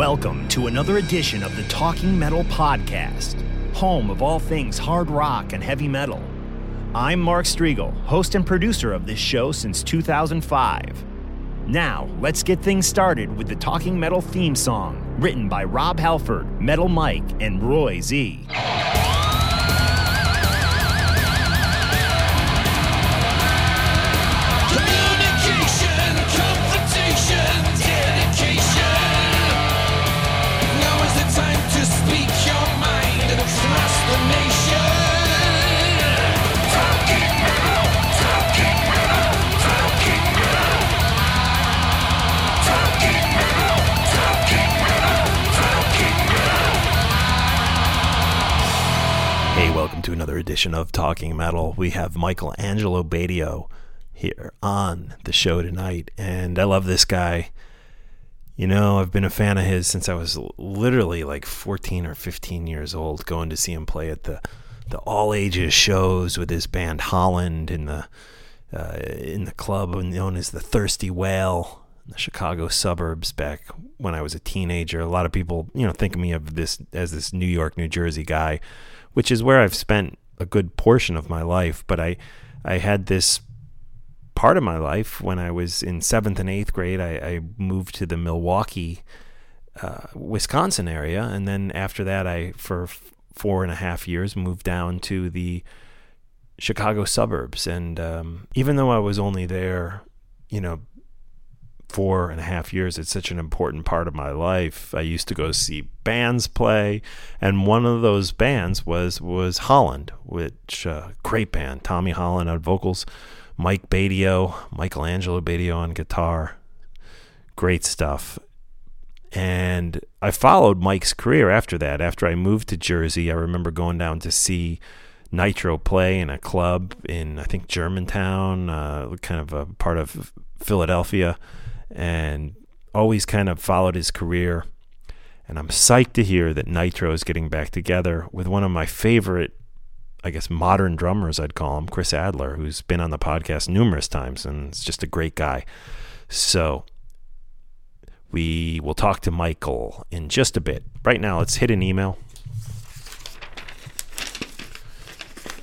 Welcome to another edition of the Talking Metal Podcast, home of all things hard rock and heavy metal. I'm Mark Strigl, host and producer of this show since 2005. Now, let's get things started with the Talking Metal theme song, written by Rob Halford, Metal Mike, and Roy Z. edition of Talking Metal. We have Michael Angelo Batio here on the show tonight, and I love this guy. You know, I've been a fan of his since I was literally like 14 or 15 years old, going to see him play at the the all ages shows with his band Holland in the uh, in the club known as the Thirsty Whale in the Chicago suburbs back when I was a teenager. A lot of people, you know, think of me of this as this New York, New Jersey guy, which is where I've spent a good portion of my life. But I, I had this part of my life when I was in seventh and eighth grade. I, I moved to the Milwaukee, uh, Wisconsin area, and then after that, I for f- four and a half years moved down to the Chicago suburbs. And um, even though I was only there, you know, four and a half years, it's such an important part of my life. I used to go see bands play, and one of those bands was was Holland, which uh, great band. Tommy Holland on vocals, Mike Batio, Michelangelo Badio on guitar, great stuff. And I followed Mike's career after that. After I moved to Jersey, I remember going down to see Nitro play in a club in I think Germantown, uh, kind of a part of Philadelphia, and always kind of followed his career. And I'm psyched to hear that Nitro is getting back together with one of my favorite, I guess, modern drummers, I'd call him, Chris Adler, who's been on the podcast numerous times and is just a great guy. So we will talk to Michael in just a bit. Right now, let's hit an email.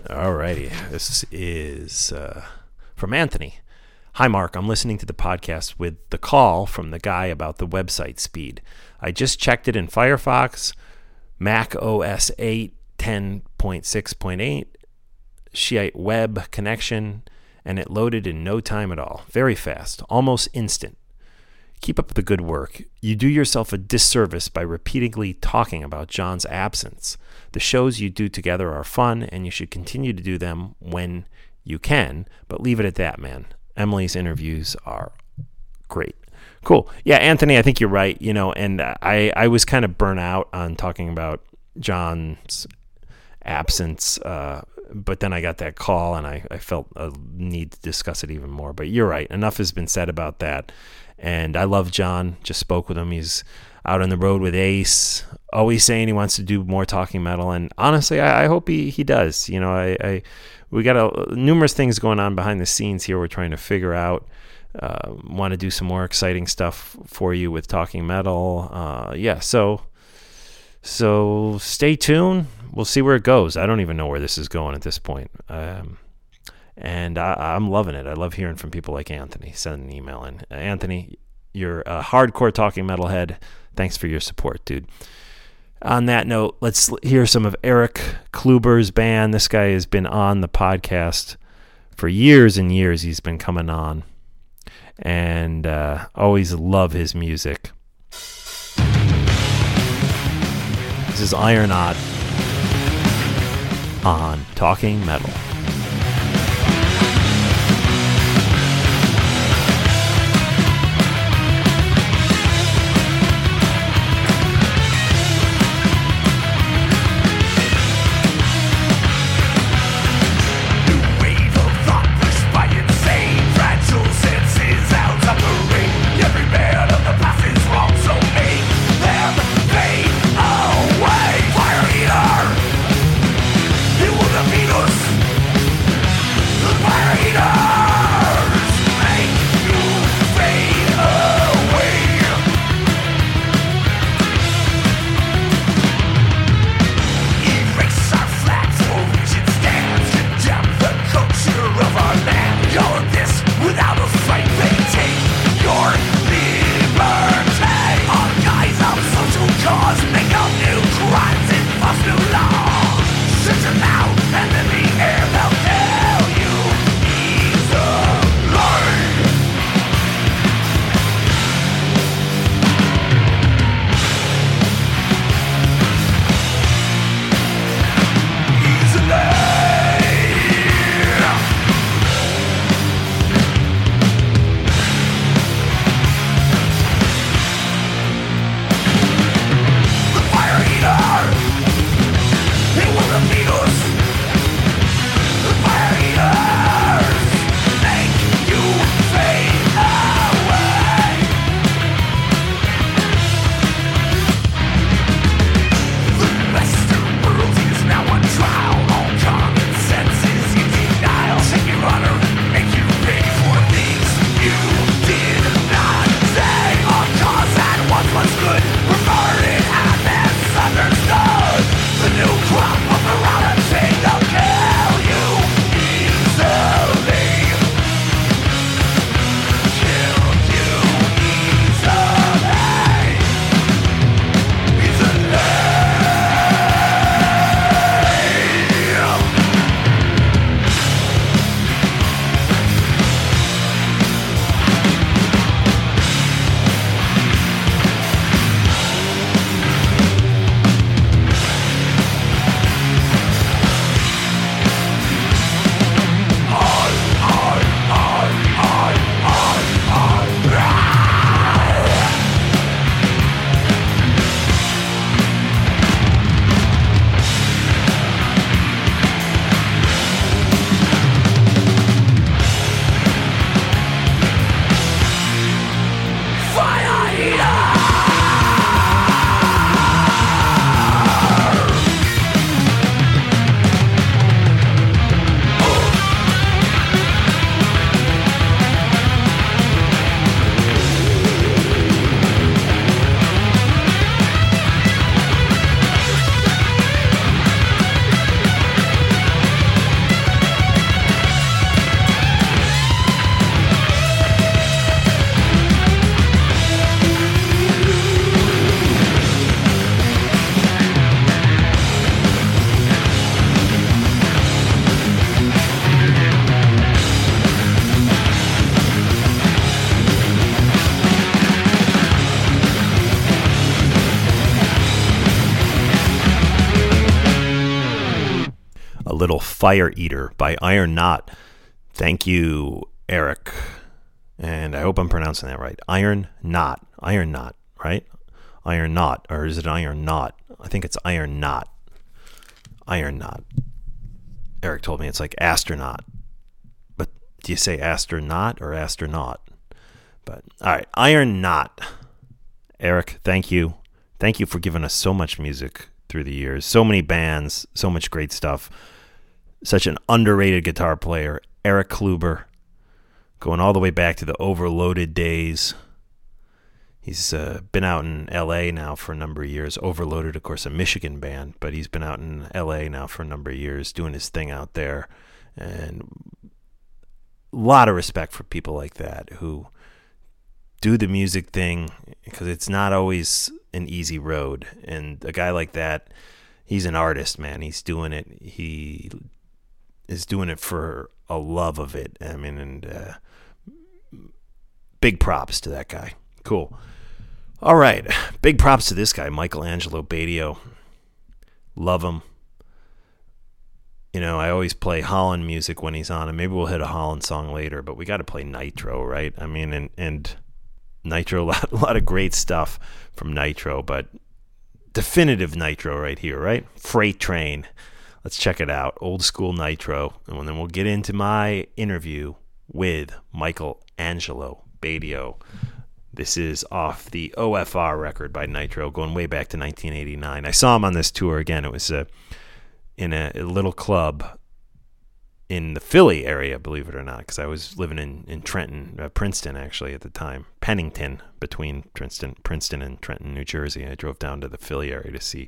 Alrighty, this is uh, from Anthony. Hi, Mark. I'm listening to the podcast with the call from the guy about the website speed. I just checked it in Firefox, Mac OS 8, 10.6.8, Shiite web connection, and it loaded in no time at all. Very fast, almost instant. Keep up the good work. You do yourself a disservice by repeatedly talking about John's absence. The shows you do together are fun, and you should continue to do them when you can, but leave it at that, man. Emily's interviews are great. Cool. Yeah, Anthony, I think you're right. You know, and I, I was kind of burnt out on talking about John's absence, uh, but then I got that call and I, I felt a need to discuss it even more. But you're right. Enough has been said about that. And I love John. Just spoke with him. He's out on the road with Ace, always saying he wants to do more talking metal. And honestly, I, I hope he, he does. You know, I, I we got a, numerous things going on behind the scenes here. We're trying to figure out. Uh, want to do some more exciting stuff for you with talking metal. Uh, yeah, so so stay tuned. We'll see where it goes. I don't even know where this is going at this point. Um, and I, I'm loving it. I love hearing from people like Anthony. Send an email in. Uh, Anthony, you're a hardcore talking metalhead. Thanks for your support, dude. On that note, let's hear some of Eric Kluber's band. This guy has been on the podcast for years and years. He's been coming on, and uh, always love his music. This is Iron Knot on Talking Metal. Fire Eater by Iron Knot. Thank you, Eric. And I hope I'm pronouncing that right. Iron Knot. Iron Knot, right? Iron Knot. Or is it Iron Knot? I think it's Iron Knot. Iron Knot. Eric told me it's like astronaut. But do you say astronaut or astronaut? But all right, Iron Knot. Eric, thank you. Thank you for giving us so much music through the years. So many bands, so much great stuff. Such an underrated guitar player, Eric Kluber, going all the way back to the overloaded days. He's uh, been out in LA now for a number of years. Overloaded, of course, a Michigan band, but he's been out in LA now for a number of years doing his thing out there. And a lot of respect for people like that who do the music thing because it's not always an easy road. And a guy like that, he's an artist, man. He's doing it. He is doing it for a love of it. I mean, and uh, big props to that guy. Cool. All right. Big props to this guy, Michael Angelo Batio. Love him. You know, I always play Holland music when he's on, and maybe we'll hit a Holland song later, but we got to play Nitro, right? I mean, and, and Nitro, a lot, a lot of great stuff from Nitro, but definitive Nitro right here, right? Freight Train. Let's check it out. Old school Nitro. And then we'll get into my interview with Michael Angelo Batio. This is off the OFR record by Nitro, going way back to 1989. I saw him on this tour again. It was uh, in a, a little club in the Philly area, believe it or not, because I was living in in Trenton, uh, Princeton actually at the time, Pennington, between Princeton, Princeton and Trenton, New Jersey. I drove down to the Philly area to see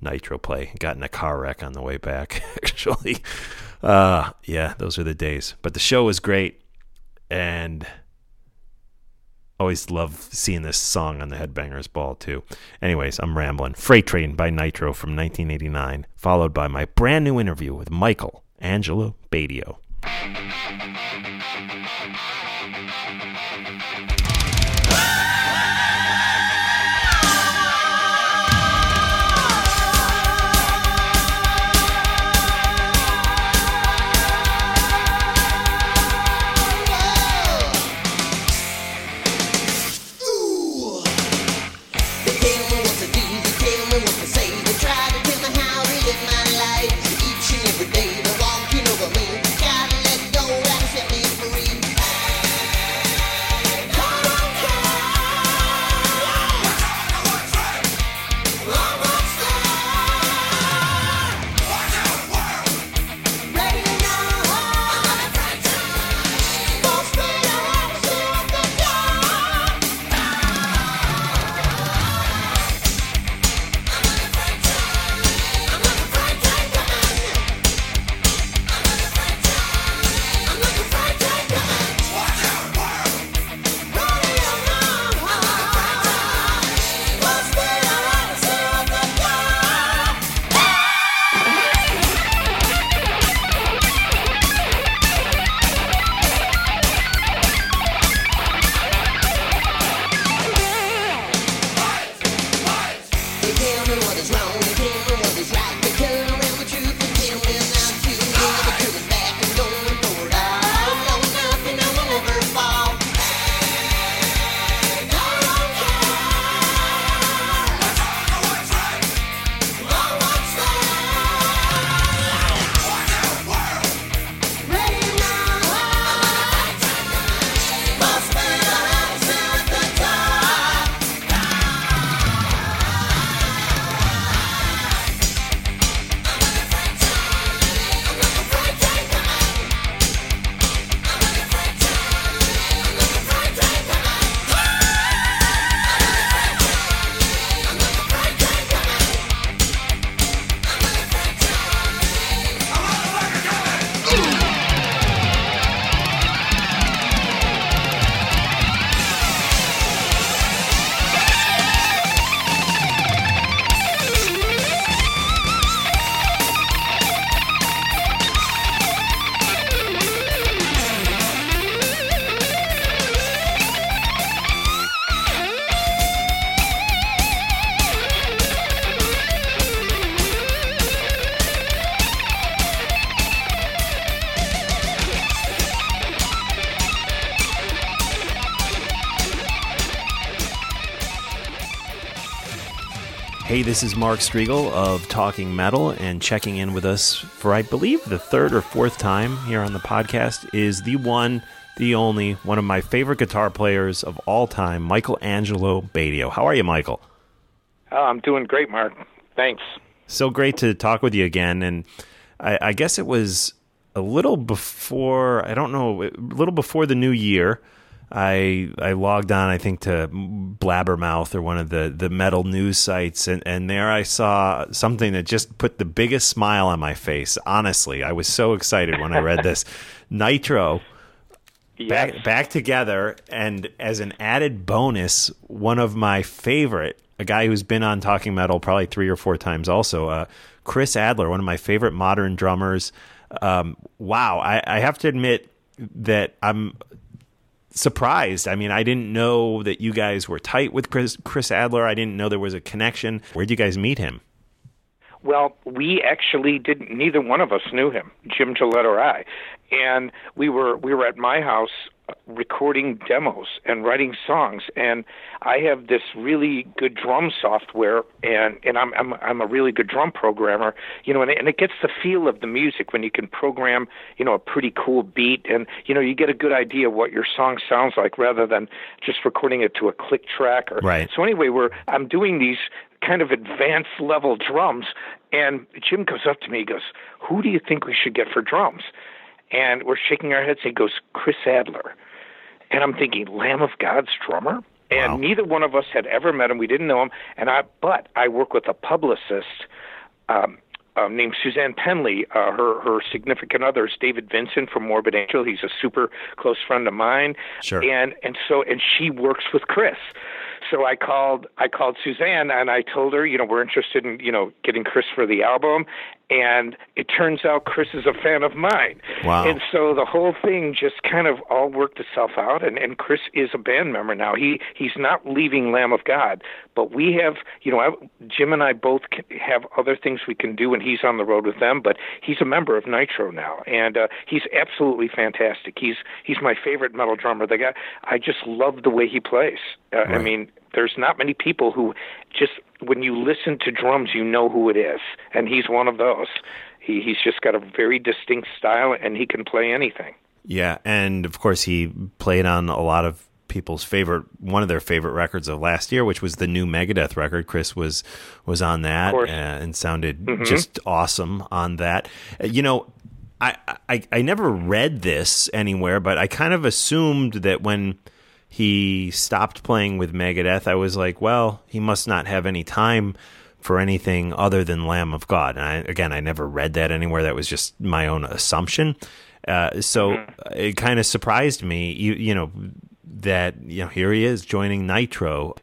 Nitro play. Got in a car wreck on the way back. actually, uh, yeah, those are the days. But the show was great, and always love seeing this song on the Headbangers Ball too. Anyways, I'm rambling. Freight Train by Nitro from 1989, followed by my brand new interview with Michael Angelo Batio. This is Mark Strigl of Talking Metal, and checking in with us for, I believe, the third or fourth time here on the podcast is the one, the only, one of my favorite guitar players of all time, Michael Angelo Batio. How are you, Michael? Oh, I'm doing great, Mark. Thanks. So great to talk with you again. And I, I guess it was a little before, I don't know, a little before the new year. I I logged on, I think, to Blabbermouth or one of the, the metal news sites, and, and there I saw something that just put the biggest smile on my face. Honestly, I was so excited when I read this. Nitro Yes. back back together, and as an added bonus, one of my favorite, a guy who's been on Talking Metal probably three or four times, also uh, Chris Adler, one of my favorite modern drummers. Um, wow, I, I have to admit that I'm surprised. I mean, I didn't know that you guys were tight with Chris, Chris Adler. I didn't know there was a connection. Where'd you guys meet him? Well, we actually didn't. Neither one of us knew him, Jim Gillette or I, and we were we were at my house uh, recording demos and writing songs. And I have this really good drum software, and and I'm I'm I'm a really good drum programmer, you know, and it, and it gets the feel of the music when you can program, you know, a pretty cool beat, and you know, you get a good idea what your song sounds like rather than just recording it to a click track. Or, Right. So anyway, we're I'm doing these kind of advanced level drums, and Jim comes up to me, he goes, "Who do you think we should get for drums?" And we're shaking our heads. He goes, "Chris Adler." And I'm thinking, Lamb of God's drummer? And Wow. neither one of us had ever met him. We didn't know him. And I, but I work with a publicist um, um, named Suzanne Penley. Uh, her her significant other is David Vincent from Morbid Angel. He's a super close friend of mine. Sure. And and so and she works with Chris. So I called I called Suzanne and I told her, you know, we're interested in, you know, getting Chris for the album and it turns out Chris is a fan of mine. Wow. And so the whole thing just kind of all worked itself out and, and Chris is a band member now. He he's not leaving Lamb of God, but we have, you know, I, Jim and I both have other things we can do when he's on the road with them, but he's a member of Nitro now and uh he's absolutely fantastic. He's he's my favorite metal drummer. The guy I just love the way he plays. Uh, I mean, there's not many people who just when you listen to drums you know who it is. And he's one of those. He he's just got a very distinct style and he can play anything. Yeah, and of course he played on a lot of people's favorite one of their favorite records of last year which was the new Megadeth record. Chris was was on that uh, and sounded just awesome on that. You know I, I I never read this anywhere but I kind of assumed that when he stopped playing with Megadeth I was like well he must not have any time for anything other than Lamb of God. And I, again, I never read that anywhere. That was just my own assumption. Uh, so it kind of surprised me, you, you know, that you know here he is joining Nitro,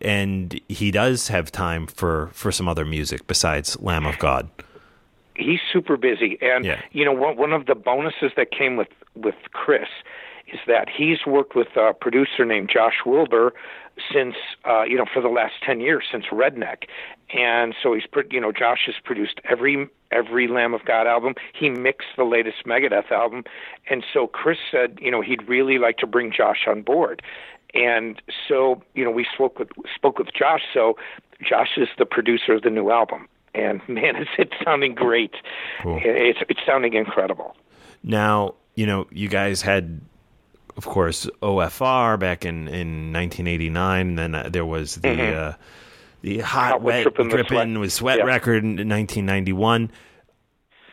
and he does have time for for some other music besides Lamb of God. he's super busy and Yeah. you know one one of the bonuses that came with with Chris is that he's worked with a producer named Josh Wilbur since uh you know for the last 10 years since Redneck. And so he's you know Josh has produced every every Lamb of God album. He mixed the latest Megadeth album. And so Chris said you know he'd really like to bring Josh on board. And so you know we spoke with spoke with Josh. So Josh is the producer of the new album. And man is it sounding great. Cool. it's it's sounding incredible. Now, you know, you guys had, of course, OFR back in, in 1989. Then uh, there was the uh, the Hot, Wet dripping, Drippin' with Sweat. Yeah. record in 1991.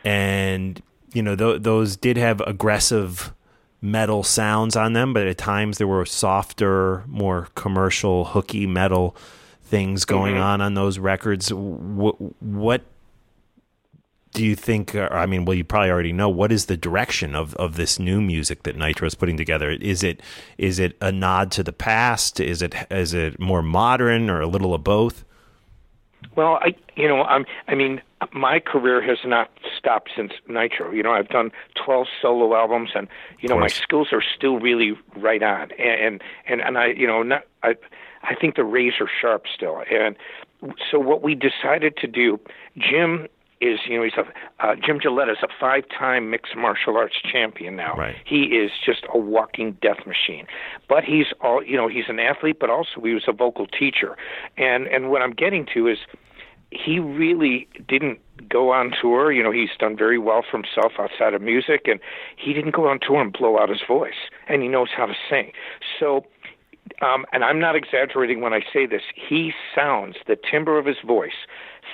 And, you know, th- those did have aggressive metal sounds on them, but at times there were softer, more commercial, hooky metal things going on on those records. Wh- what do you think? Or, I mean, well, you probably already know what is the direction of, of this new music that Nitro is putting together. Is it is it a nod to the past? Is it is it more modern or a little of both? Well, I you know I'm I mean my career has not stopped since Nitro. You know I've done 12 solo albums, and you know my skills are still really right on, and and and I you know not I I think the razor sharp still, and so what we decided to do, Jim is you know he's a uh, Jim Gillette is a five-time mixed martial arts champion now. Right. He is just a walking death machine. But he's all you know he's an athlete, but also he was a vocal teacher. And and what I'm getting to is he really didn't go on tour. You know, he's done very well for himself outside of music, and he didn't go on tour and blow out his voice. And he knows how to sing. So, um, and I'm not exaggerating when I say this. He sounds the timbre of his voice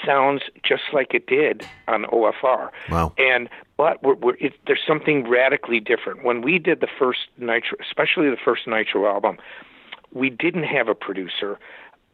sounds just like it did on OFR. Wow. And but we're, we're, it, there's something radically different. When we did the first Nitro, especially the first Nitro album, we didn't have a producer.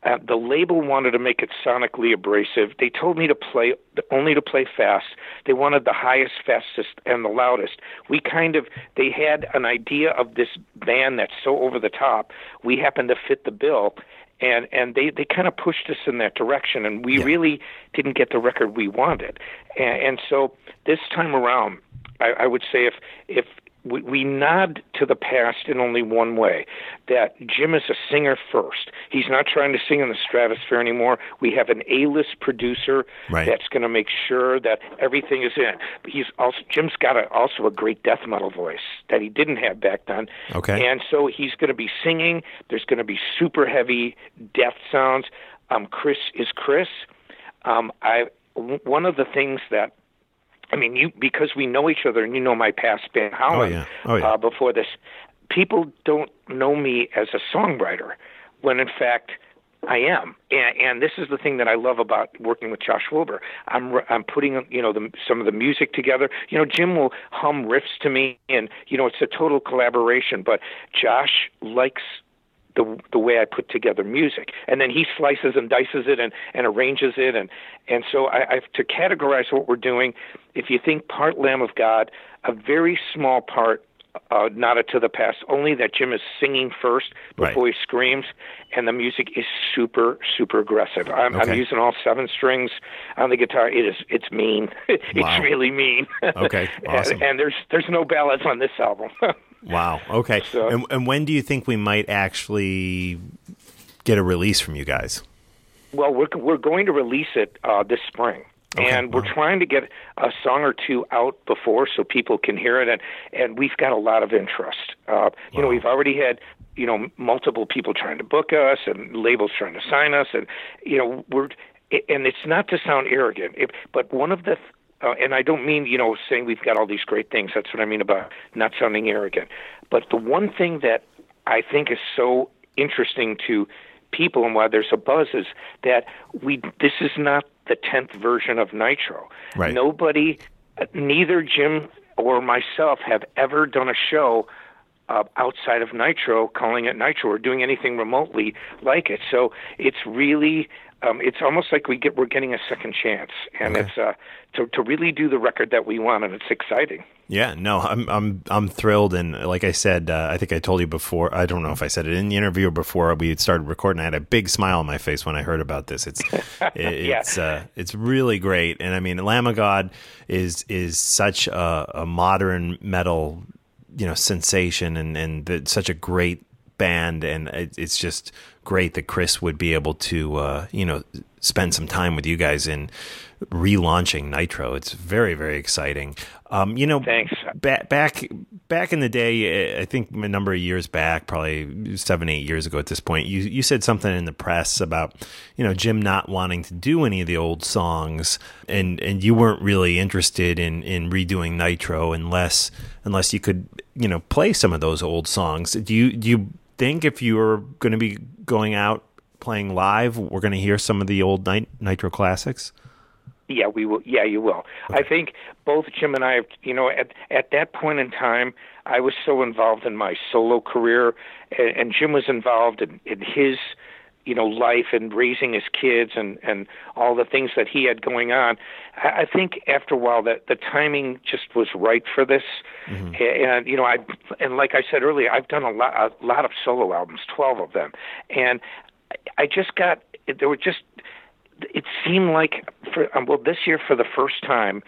Uh, the label wanted to make it sonically abrasive. They told me to play only to play fast. They wanted the highest, fastest, and the loudest. We kind of they had an idea of this band that's so over the top. We happened to fit the bill, and and they they kind of pushed us in that direction, and we Yeah. really didn't get the record we wanted. And, and so this time around, I, I would say if if we, we nod to the past in only one way that Jim is a singer first. He's not trying to sing in the stratosphere anymore. We have an A-list producer Right. that's going to make sure that everything is in. But he's also Jim's got a, also a great death metal voice that he didn't have back then. Okay. And so he's going to be singing. There's going to be super heavy death sounds. Um, Chris is Chris. Um, I one of the things that I mean, you because we know each other and you know my past band Holland yeah. Oh, yeah. uh, before this. People don't know me as a songwriter, when in fact I am. And, and this is the thing that I love about working with Josh Wilbur. I'm I'm putting you know the, some of the music together. You know, Jim will hum riffs to me, and you know it's a total collaboration. But Josh likes the the way I put together music, and then he slices and dices it and, and arranges it, and and so I, I've to categorize what we're doing. If you think part Lamb of God, a very small part. Uh, Nada to the past. Only that Jim is singing first before Right. he screams, and the music is super, super aggressive. I'm, Okay. I'm using all seven strings on the guitar. It is, it's mean. it's Wow. really mean. Okay, awesome. and, and there's there's no ballads on this album. Wow. Okay. So- and, and when do you think we might actually get a release from you guys? Well, we're we're going to release it uh, this spring, Okay, and we're wow. trying to get a song or two out before so people can hear it, and and we've got a lot of interest. Uh, you know, we've already had you know multiple people trying to book us and labels trying to sign us, and you know we're and it's not to sound arrogant, it, but one of the uh, and I don't mean you know saying we've got all these great things. That's what I mean about not sounding arrogant. But the one thing that I think is so interesting to people and why there's a buzz is that we this is not the tenth version of Nitro. Right. Nobody, neither Jim or myself have ever done a show uh, outside of Nitro, calling it Nitro or doing anything remotely like it. So it's really, um, it's almost like we get we're getting a second chance, and Okay. it's uh, to to really do the record that we want, and it's exciting. Yeah, no, I'm I'm I'm thrilled, and like I said, uh, I think I told you before. I don't know if I said it in the interview or before we started recording. I had a big smile on my face when I heard about this. It's it, it's uh, it's really great, and I mean, Lamb of God is is such a, a modern metal, you know, sensation, and and the, such a great band, and it, it's just great that Chris would be able to uh, you know spend some time with you guys in relaunching Nitro. It's very very exciting. Um, you know, Thanks. ba- back back in the day, I think a number of years back, probably seven, eight years ago at this point, you you said something in the press about you know Jim not wanting to do any of the old songs, and and you weren't really interested in in redoing Nitro unless unless you could you know play some of those old songs. Do you do you think if you're going to be going out playing live, we're going to hear some of the old Nit- Nitro classics? Yeah, we will. Yeah, you will. I think both Jim and I have. You know, at at that point in time, I was so involved in my solo career, and, and Jim was involved in, in his, you know, life and raising his kids and and all the things that he had going on. I, I think after a while that the timing just was right for this. And, and you know, I and like I said earlier, I've done a lot a lot of solo albums, twelve of them, and I just got there were just it seemed like for um, well this year for the first time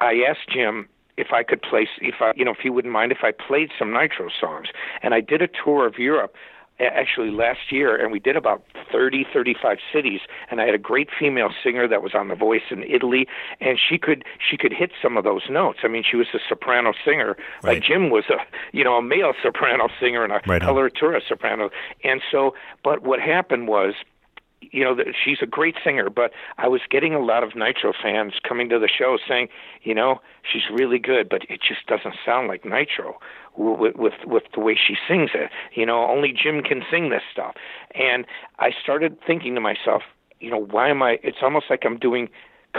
I asked Jim if I could play if I you know if he wouldn't mind if I played some Nitro songs and I did a tour of Europe actually last year and we did about 30 35 cities and I had a great female singer that was on the voice in Italy and she could she could hit some of those notes. I mean she was a soprano singer. Right. like Jim was a you know a male soprano singer and a Right coloratura soprano. And so but what happened was you know, she's a great singer, but I was getting a lot of Nitro fans coming to the show saying, you know, she's really good, but it just doesn't sound like Nitro with with, with the way she sings it. You know, only Jim can sing this stuff. And I started thinking to myself, you know, why am I? It's almost like I'm doing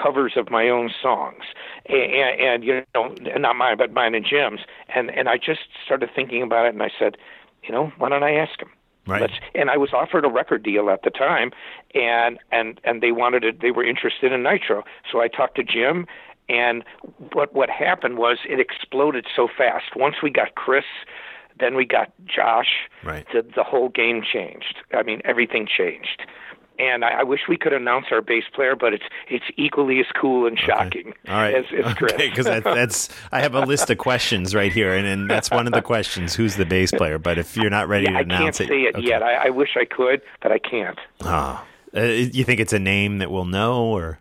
covers of my own songs, and, and you know, not mine, but mine and Jim's. And and I just started thinking about it, and I said, you know, why don't I ask him? Right. Let's, and I was offered a record deal at the time, and and and they wanted it. They were interested in Nitro, so I talked to Jim. And what what happened was it exploded so fast. Once we got Chris, then we got Josh. Right. The the whole game changed. I mean, everything changed. And I, I wish we could announce our bass player, but it's it's equally as cool and shocking All right. as, as Chris. Okay, because that, that's I have a list of questions right here, and, and that's one of the questions: who's the bass player? But if you're not ready yeah, to I can't announce say it, it okay. yet. I, I wish I could, but I can't. Ah. Uh, you think it's a name that we'll know, or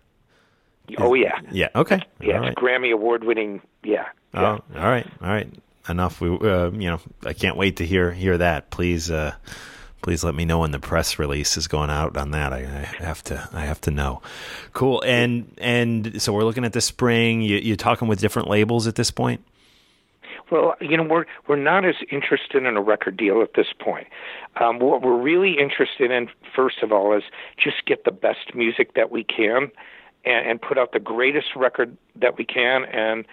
Oh yeah, yeah? Okay. yeah. It's right. Grammy award winning. Yeah. Oh, yeah. all right, all right. Enough. We, uh, you know, I can't wait to hear hear that. Please, uh, please let me know when the press release is going out on that. I, I have to, I have to know. Cool. And and so we're looking at the spring. You, you're talking with different labels at this point. Well, you know, we're we're not as interested in a record deal at this point. Um, what we're really interested in, first of all, is just get the best music that we can, and, and put out the greatest record that we can, and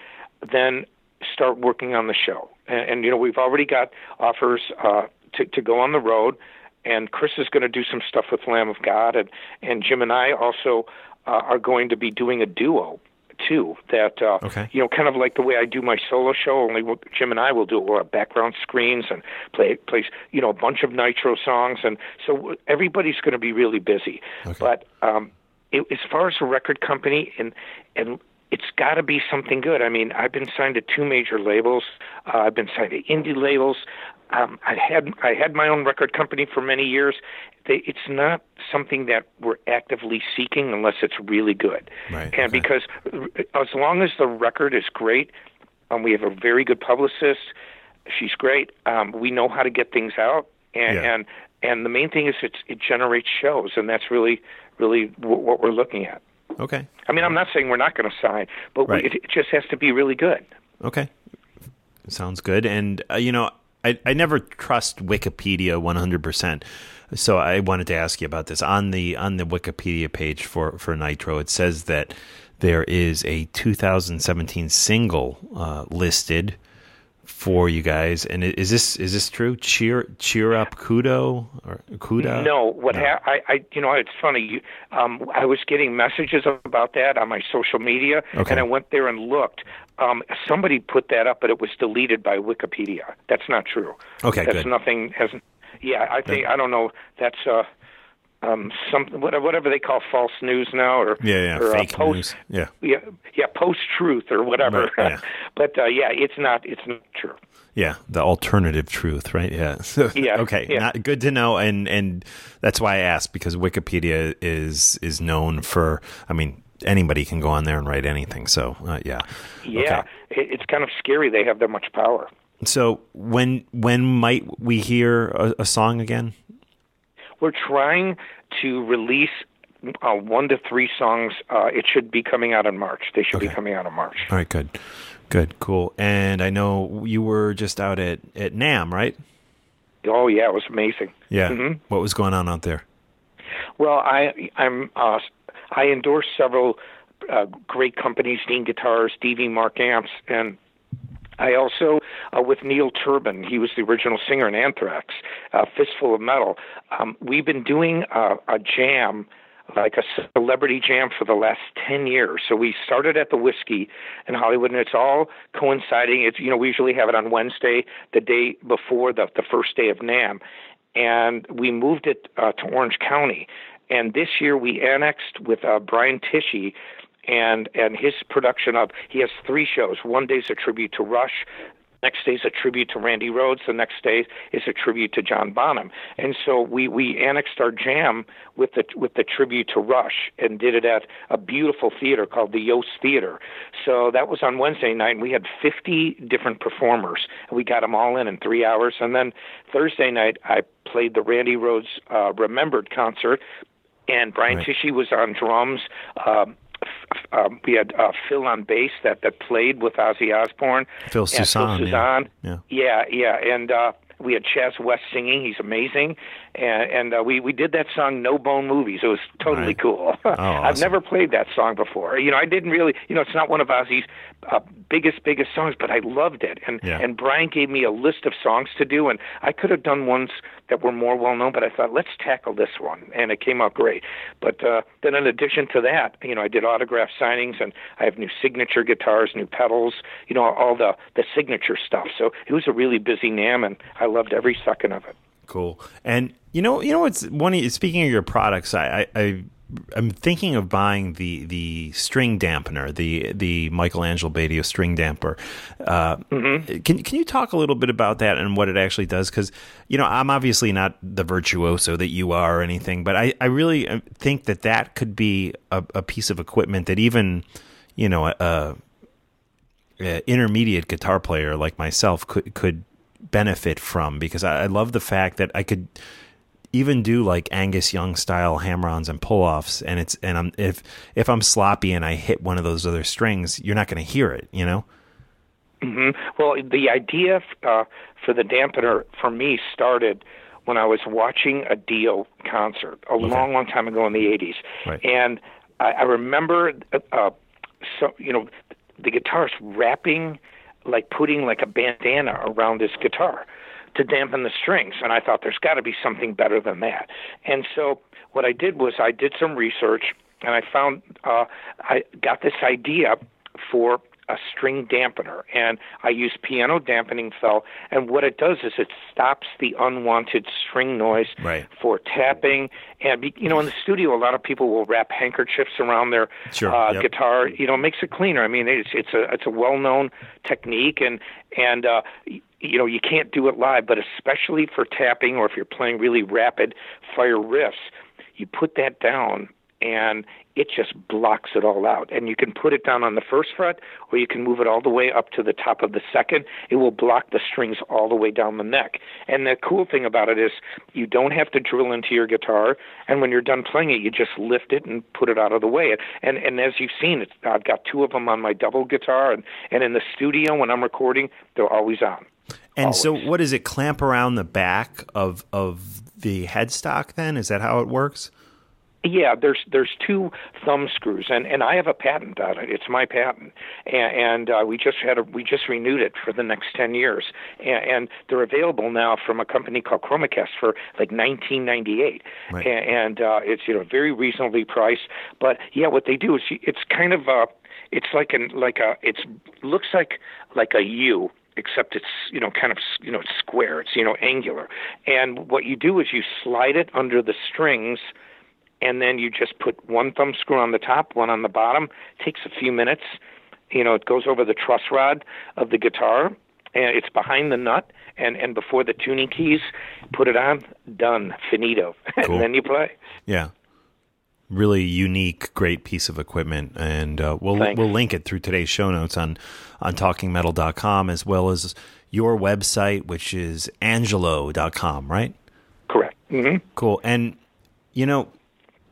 then start working on the show. And, and you know, we've already got offers uh, to to go on the road, and Chris is going to do some stuff with Lamb of God, and and Jim and I also uh, are going to be doing a duo too. That uh, Okay. you know, kind of like the way I do my solo show. Only Jim and I will do it. We'll have background screens and play plays you know a bunch of Nitro songs, and so everybody's going to be really busy. But um, it, as far as a record company and and it's got to be something good. I mean, I've been signed to two major labels. Uh, I've been signed to indie labels. Um, I had I had my own record company for many years. They, it's not something that we're actively seeking unless it's really good. Right, And okay. because as long as the record is great, um, we have a very good publicist. She's great. Um, we know how to get things out, and Yeah. and and the main thing is it's, it generates shows, and that's really really w- what we're looking at. Okay. I mean, I'm not saying we're not going to sign, but Right. we, it, it just has to be really good. Okay. Sounds good. And, uh, you know, I, I never trust Wikipedia 100%. So I wanted to ask you about this. On the on the Wikipedia page for, for Nitro, it says that there is a 2017 single uh, listed for you guys. And is this is this true? Cheer cheer up Kudo or Kuda? No, what Ha- I, I, you know, it's funny. You, um, I was getting messages about that on my social media, Okay. and I went there and looked. Um, somebody put that up, but it was deleted by Wikipedia. That's not true. Okay, that's good. nothing. Hasn't? yeah, I think I don't know. That's uh, um, some whatever, whatever they call false news now, or Yeah, yeah, or, uh, fake post, news. Yeah. yeah, yeah, post truth or whatever. Right, yeah. but uh, yeah, it's not. It's not true. Yeah, the alternative truth, right? Yeah. So, Yeah, Okay. yeah. Not good to know, and and that's why I asked because Wikipedia is is known for. I mean, anybody can go on there and write anything. So uh, yeah. Yeah, it, it's kind of scary. They have that much power. So when when might we hear a, a song again? We're trying to release uh, one to three songs. Uh, it should be coming out in March. They should be coming out in March. All right. Good. Good. Cool. And I know you were just out at at NAMM, right? Oh yeah, it was amazing. Yeah. Mhm. What was going on out there? Well, I I'm uh, I endorse several uh, great companies, Dean Guitars, DV Mark Amps, and I also uh, with Neil Turbin. He was the original singer in Anthrax, uh, Fistful of Metal. Um, we've been doing uh, a jam. Like a celebrity jam for the last ten years. So we started at the whiskey in Hollywood, and it's all coinciding. It's you know we usually have it on Wednesday, the day before the the first day of NAMM, and we moved it uh, to Orange County. And this year we annexed with uh, Brian Tichy and and his production of he has three shows. One day's a tribute to Rush. Next day's a tribute to Randy Rhoads. The next day is a tribute to John Bonham. And so we, we annexed our jam with the with the tribute to Rush and did it at a beautiful theater called the Yost Theater. So that was on Wednesday night, and we had 50 different performers. And we got them all in in three hours. And then Thursday night, I played the Randy Rhoads uh, Remembered concert and Brian Right. Tichy was on drums. Um, um, we had uh, Phil on bass that that played with Ozzy Osbourne. Phil Soussan, Phil yeah. Soussan. Yeah. Yeah, yeah, and uh, we had Chaz West singing. He's amazing, and and uh, we we did that song "No Bone Movies." It was totally Right. cool. I've never played that song before. You know, I didn't really. You know, it's not one of Ozzy's uh, biggest biggest songs, but I loved it. And Yeah. and Brian gave me a list of songs to do, and I could have done ones that were more well known, but I thought let's tackle this one, and it came out great. But uh, then in addition to that, you know, I did autograph signings, and I have new signature guitars, new pedals, you know, all the the signature stuff. So it was a really busy NAMM, and I loved every second of it. Cool. And you know, you know what's one. Speaking of your products, I, I, I I'm thinking of buying the the string dampener, the the Michael Angelo Batio string damper. Uh, Mm-hmm. Can can you talk a little bit about that and what it actually does? Because you know, I'm obviously not the virtuoso that you are or anything, but I I really uh, think that that could be a, a piece of equipment that even you know a, a intermediate guitar player like myself could could benefit from because I, I love the fact that I could even do like Angus Young style hammer-ons and pull-offs and it's and I'm if if I'm sloppy and I hit one of those other strings you're not going to hear it you know? Hmm Well, the idea uh, for the dampener for me started when I was watching a Dio concert a long, long time ago in the '80s, Right. and I, I remember, uh, uh, so you know, the guitarist rapping, like putting like a bandana around his guitar to dampen the strings, and I thought there's got to be something better than that, and so what I did was I did some research, and I found uh, I got this idea for a string dampener and I use piano dampening felt and what it does is it stops the unwanted string noise Right. for tapping and be, you know in the studio a lot of people will wrap handkerchiefs around their Sure, uh, yep. guitar you know it makes it cleaner I mean it's it's a it's a well-known technique and and uh you know you can't do it live but especially for tapping or if you're playing really rapid fire riffs you put that down and it just blocks it all out. And you can put it down on the first fret or you can move it all the way up to the top of the second. It will block the strings all the way down the neck. And the cool thing about it is you don't have to drill into your guitar and when you're done playing it you just lift it and put it out of the way. And and as you've seen it's, I've got two of them on my double guitar and and in the studio when I'm recording they're always on. and so what does it clamp around the back of of the headstock then is that how it works Yeah, there's there's two thumb screws, and and I have a patent on it. It's my patent, and, and uh, we just had a, we just renewed it for the next ten years, and, and they're available now from a company called Chromacast for like 1998, Right. and, and uh, it's you know very reasonably priced. But yeah, what they do is it's kind of uh it's like an like a it's looks like like a U except it's you know kind of you know it's square it's you know angular and what you do is you slide it under the strings and then you just put one thumb screw on the top, one on the bottom. It takes a few minutes. You know, it goes over the truss rod of the guitar, and it's behind the nut and and before the tuning keys. Put it on, done, finito, Cool. and then you play. Yeah. Really unique, great piece of equipment, and uh, we'll Thanks. we'll link it through today's show notes on on talkingmetal.com as well as your website, which is angelo.com, right? Correct. hmm Cool. And you know,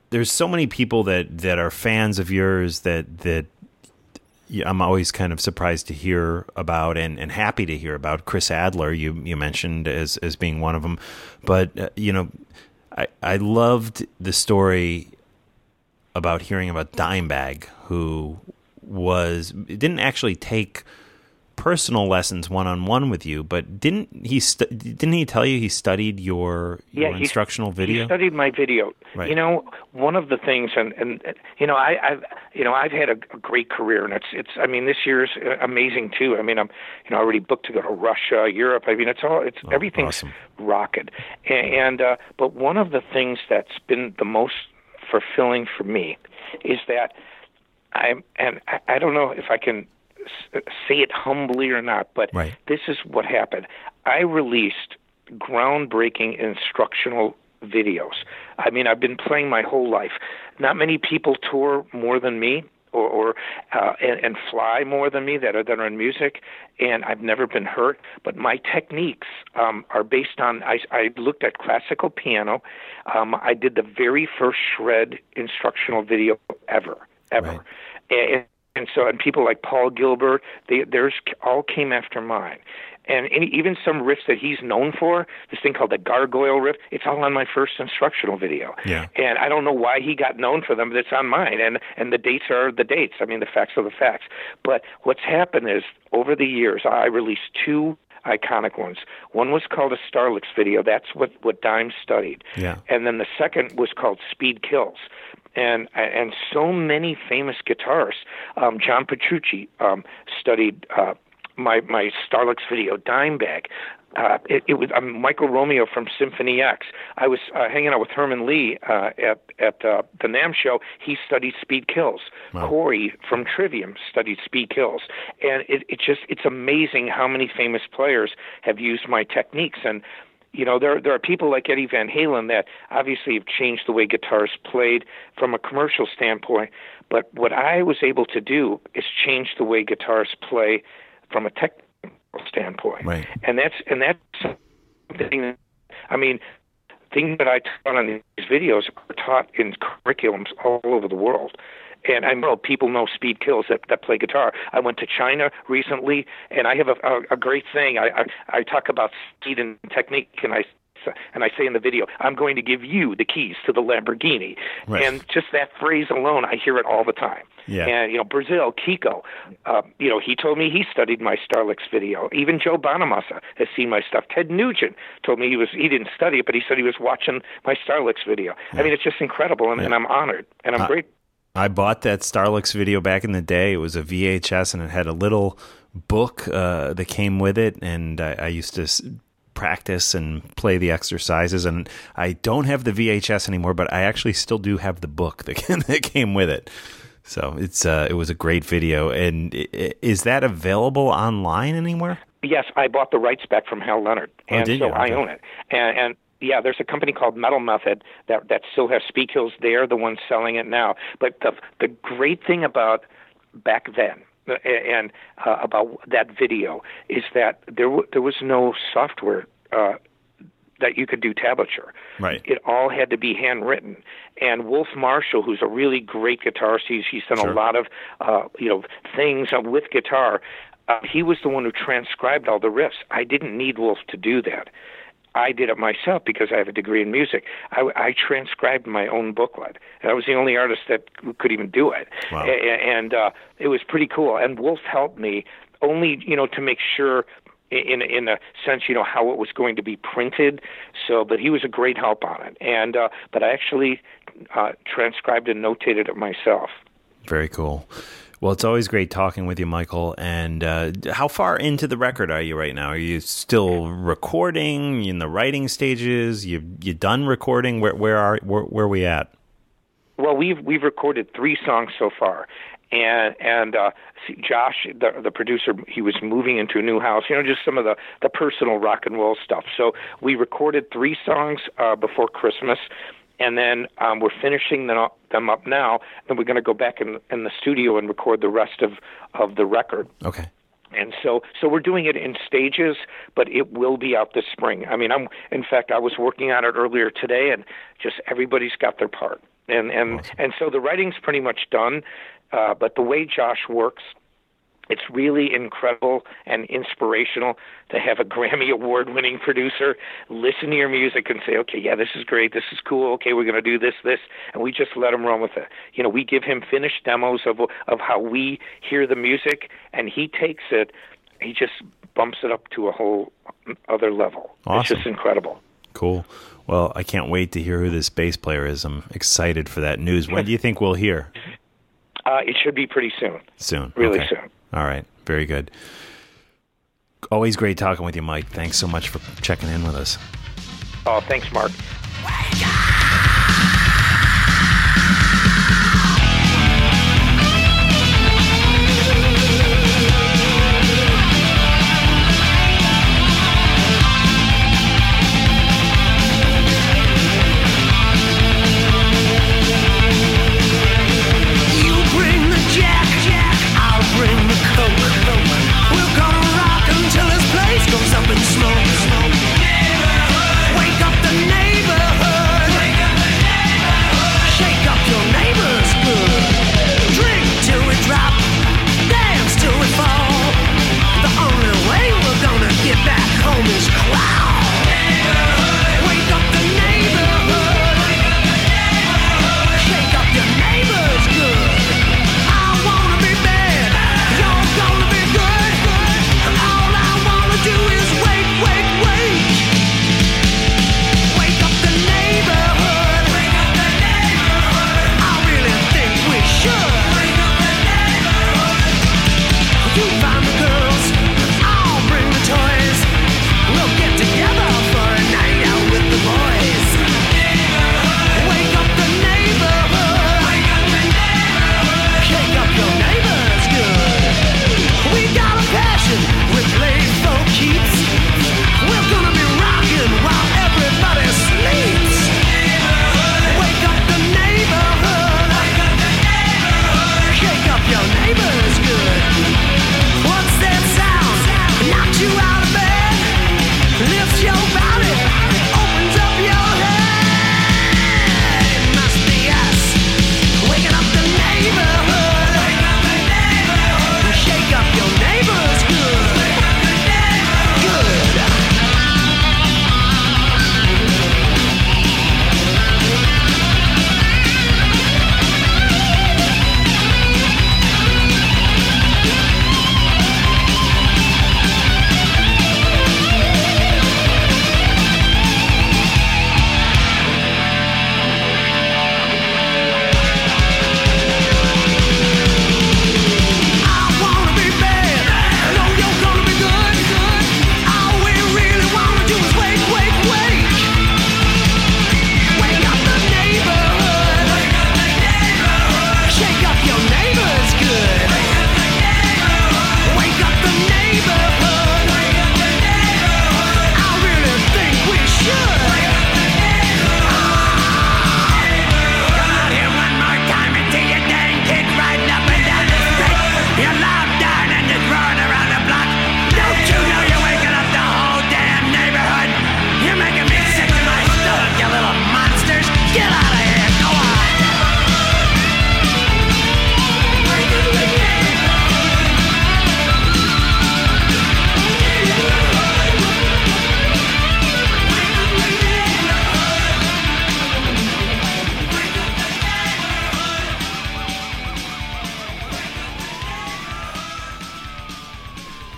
there's so many people that that are fans of yours that that I'm always kind of surprised to hear about and, and happy to hear about Chris Adler. You you mentioned as as being one of them, but uh, you know, I I loved the story about hearing about Dimebag, who was didn't actually take personal lessons one on one with you, but didn't he? Stu- didn't he tell you he studied your your he- instructional video? He studied my video. Right. You know, one of the things, and and you know, I, I've you know, I've had a, a great career, and it's it's. I mean, this year's uh, amazing too. I mean, I'm you know already booked to go to Russia, Europe. I mean, it's all it's everything's awesome. rocket. And, and uh, but one of the things that's been the most fulfilling for me is that I'm, and I, I don't know if I can say it humbly or not, but Right. this is what happened. I released groundbreaking instructional videos. I mean, I've been playing my whole life. Not many people tour more than me, or, or uh, and, and fly more than me that are that are in music, and I've never been hurt. But my techniques um, are based on I, I looked at classical piano. Um, I did the very first shred instructional video ever, ever, Right. and, and so and people like Paul Gilbert, they theirs all came after mine. And any, even some riffs that he's known for, this thing called the gargoyle riff, it's all on my first instructional video. Yeah. And I don't know why he got known for them, but it's on mine. And and the dates are the dates. I mean, the facts are the facts. But what's happened is over the years, I released two iconic ones. One was called a Star Licks video. That's what what Dime studied. Yeah. And then the second was called Speed Kills. And and so many famous guitarists. Um, John Petrucci um, studied uh, my my Star Licks video, Dimebag. Uh, it, it was um, Michael Romeo from Symphony X. I was uh, hanging out with Herman Li uh, at at uh, the NAMM show. He studied Speed Kills. Corey from Trivium studied Speed Kills, and it, it just it's amazing how many famous players have used my techniques and you know there there are people like Eddie Van Halen that obviously have changed the way guitars played from a commercial standpoint but what I was able to do is change the way guitars play from a technical standpoint Right. and that's and that's something that- I mean things that I taught on these videos are taught in curriculums all over the world. And I know people know speed kills that, that play guitar. I went to China recently, and I have a, a, a great thing. I, I I talk about speed and technique, and I and I say in the video, I'm going to give you the keys to the Lamborghini. Right. And just that phrase alone, I hear it all the time. Yeah. And you know, Brazil, Kiko, uh, you know, he told me he studied my Star Licks video. Even Joe Bonamassa has seen my stuff. Ted Nugent told me he was he didn't study it, but he said he was watching my Star Licks video. I mean, it's just incredible, and, and I'm honored, and I'm great. I bought that Star Licks video back in the day. It was a VHS and it had a little book uh, that came with it, and I, I used to s- practice and play the exercises. And I don't have the VHS anymore, but I actually still do have the book that, that came with it. So it's uh, it was a great video. And is that available online anywhere? Yes, I bought the rights back from Hal Leonard, Oh, and did so you? I own it. And, and yeah, there's a company called Metal Method that that still has Speed Kills. They're the ones selling it now. But the the great thing about back then and uh, about that video is that there w- there was no software. Uh, that you could do tablature. Right. It all had to be handwritten. And Wolf Marshall, who's a really great guitarist, he's, he's done Sure. a lot of uh, you know things with guitar. Uh, he was the one who transcribed all the riffs. I didn't need Wolf to do that. I did it myself because I have a degree in music. I, I transcribed my own booklet, and I was the only artist that could even do it. Wow. And uh, it was pretty cool. And Wolf helped me only, you know, to make sure in in a sense, you know, how it was going to be printed. So, but he was a great help on it. And uh, but I actually uh, transcribed and notated it myself. Very cool. Well, it's always great talking with you, Michael. And uh, how far into the record are you right now? Are you still recording? in the writing stages? You you done recording? Where where are where, where are we at? Well, we've we've recorded three songs so far, and and uh, Josh, the the producer, he was moving into a new house. You know, just some of the the personal rock and roll stuff. So we recorded three songs uh, before Christmas, and then um, we're finishing them up, them up now. Then we're going to go back in in the studio and record the rest of of the record. Okay. And so, so we're doing it in stages, but it will be out this spring. I mean, I'm, in fact, I was working on it earlier today, and just everybody's got their part, and and and so the writing's pretty much done. Uh, but the way Josh works, it's really incredible and inspirational to have a Grammy Award-winning producer listen to your music and say, "Okay, yeah, this is great, this is cool. Okay, we're going to do this, this," and we just let him run with it. You know, we give him finished demos of of how we hear the music, and he takes it, he just bumps it up to a whole other level. It's Awesome. just incredible. Cool. Well, I can't wait to hear who this bass player is. I'm excited for that news. When do you think we'll hear? Uh, it should be pretty soon. Soon. Really Okay. soon. All right. Very good. Always great talking with you, Mike. Thanks so much for checking in with us. Oh, thanks, Mark.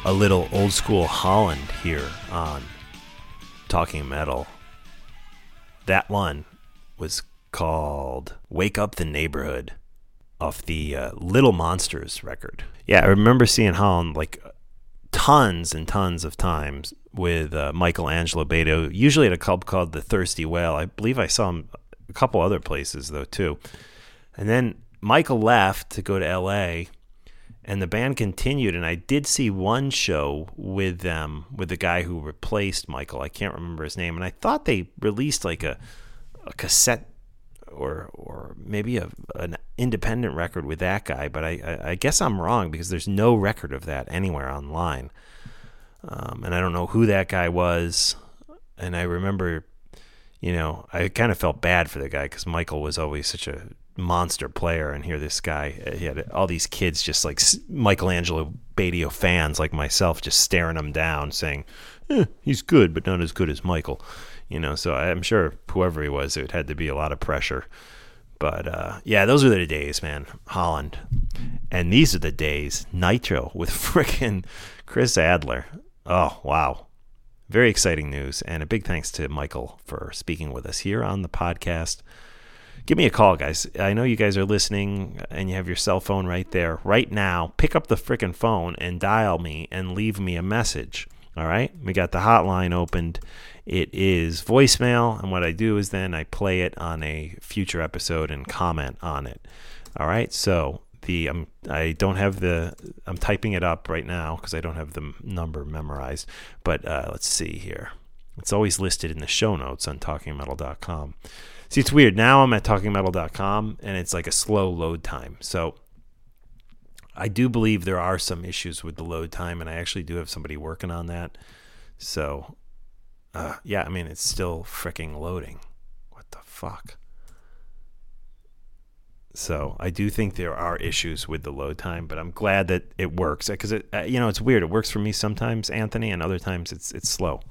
A little old school Holland here on Talking Metal. That one was called Wake Up the Neighborhood off the uh, Little Monsters record. Yeah, I remember seeing Holland like tons and tons of times with uh, Michael Angelo Batio, usually at a club called the Thirsty Whale. I believe I saw him a couple other places though too. And then Michael left to go to LA and the band continued and I did see one show with them with the guy who replaced Michael. I can't remember his name and I thought they released like a a cassette or or maybe a an independent record with that guy, but I, I, I guess I'm wrong because there's no record of that anywhere online. Um, and I don't know who that guy was. And I remember, you know, I kind of felt bad for the guy because Michael was always such a monster player, and here this guy, uh, he had all these kids just like Michelangelo Badio fans like myself, just staring him down, saying, eh, "He's good, but not as good as Michael." You know, so I'm sure whoever he was, it had to be a lot of pressure. But uh, yeah, those are the days, man. Holland, and these are the days. Nitro with frickin' Chris Adler. Oh wow, very exciting news, and a big thanks to Michael for speaking with us here on the podcast. Give me a call, guys. I know you guys are listening and you have your cell phone right there. Right now, pick up the frickin' phone and dial me and leave me a message. All right? We got the hotline opened. It is voicemail, and what I do is then I play it on a future episode and comment on it. All right? So, the I'm I don't have the I'm typing it up right now because I don't have the number memorized. But uh, let's see here. It's always listed in the show notes on talkingmetal.com. See, it's weird. Now I'm at talkingmetal.com and it's like a slow load time. So I do believe there are some issues with the load time, and I actually do have somebody working on that. So, uh, yeah, I mean, it's still freaking loading. What the fuck? So I do think there are issues with the load time, but I'm glad that it works because it, uh, you know, it's weird. It works for me sometimes, Anthony, and other times it's it's slow.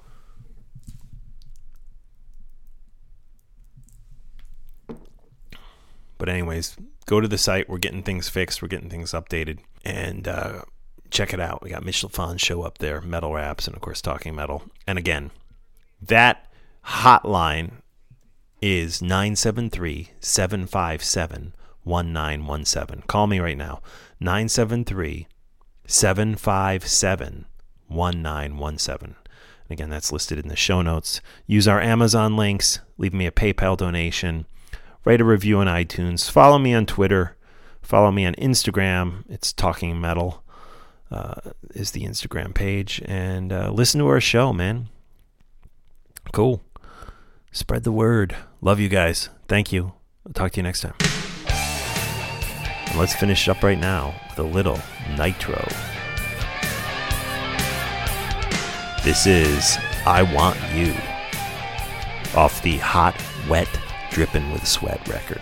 But anyways, go to the site. We're getting things fixed. We're getting things updated, and uh, check it out. We got Mitchell Fawn's show up there, metal raps, and of course talking metal. And again, that hotline is 973 757 1917. Call me right now. 973 757 1917. Again, that's listed in the show notes. Use our Amazon links. Leave me a PayPal donation. Write a review on iTunes. Follow me on Twitter. Follow me on Instagram. It's Talking Metal uh, is the Instagram page. And uh, listen to our show, man. Cool. Spread the word. Love you guys. Thank you. I'll talk to you next time. And let's finish up right now with a little Nitro. This is I Want You off the Hot, Wet, dripping with sweat record.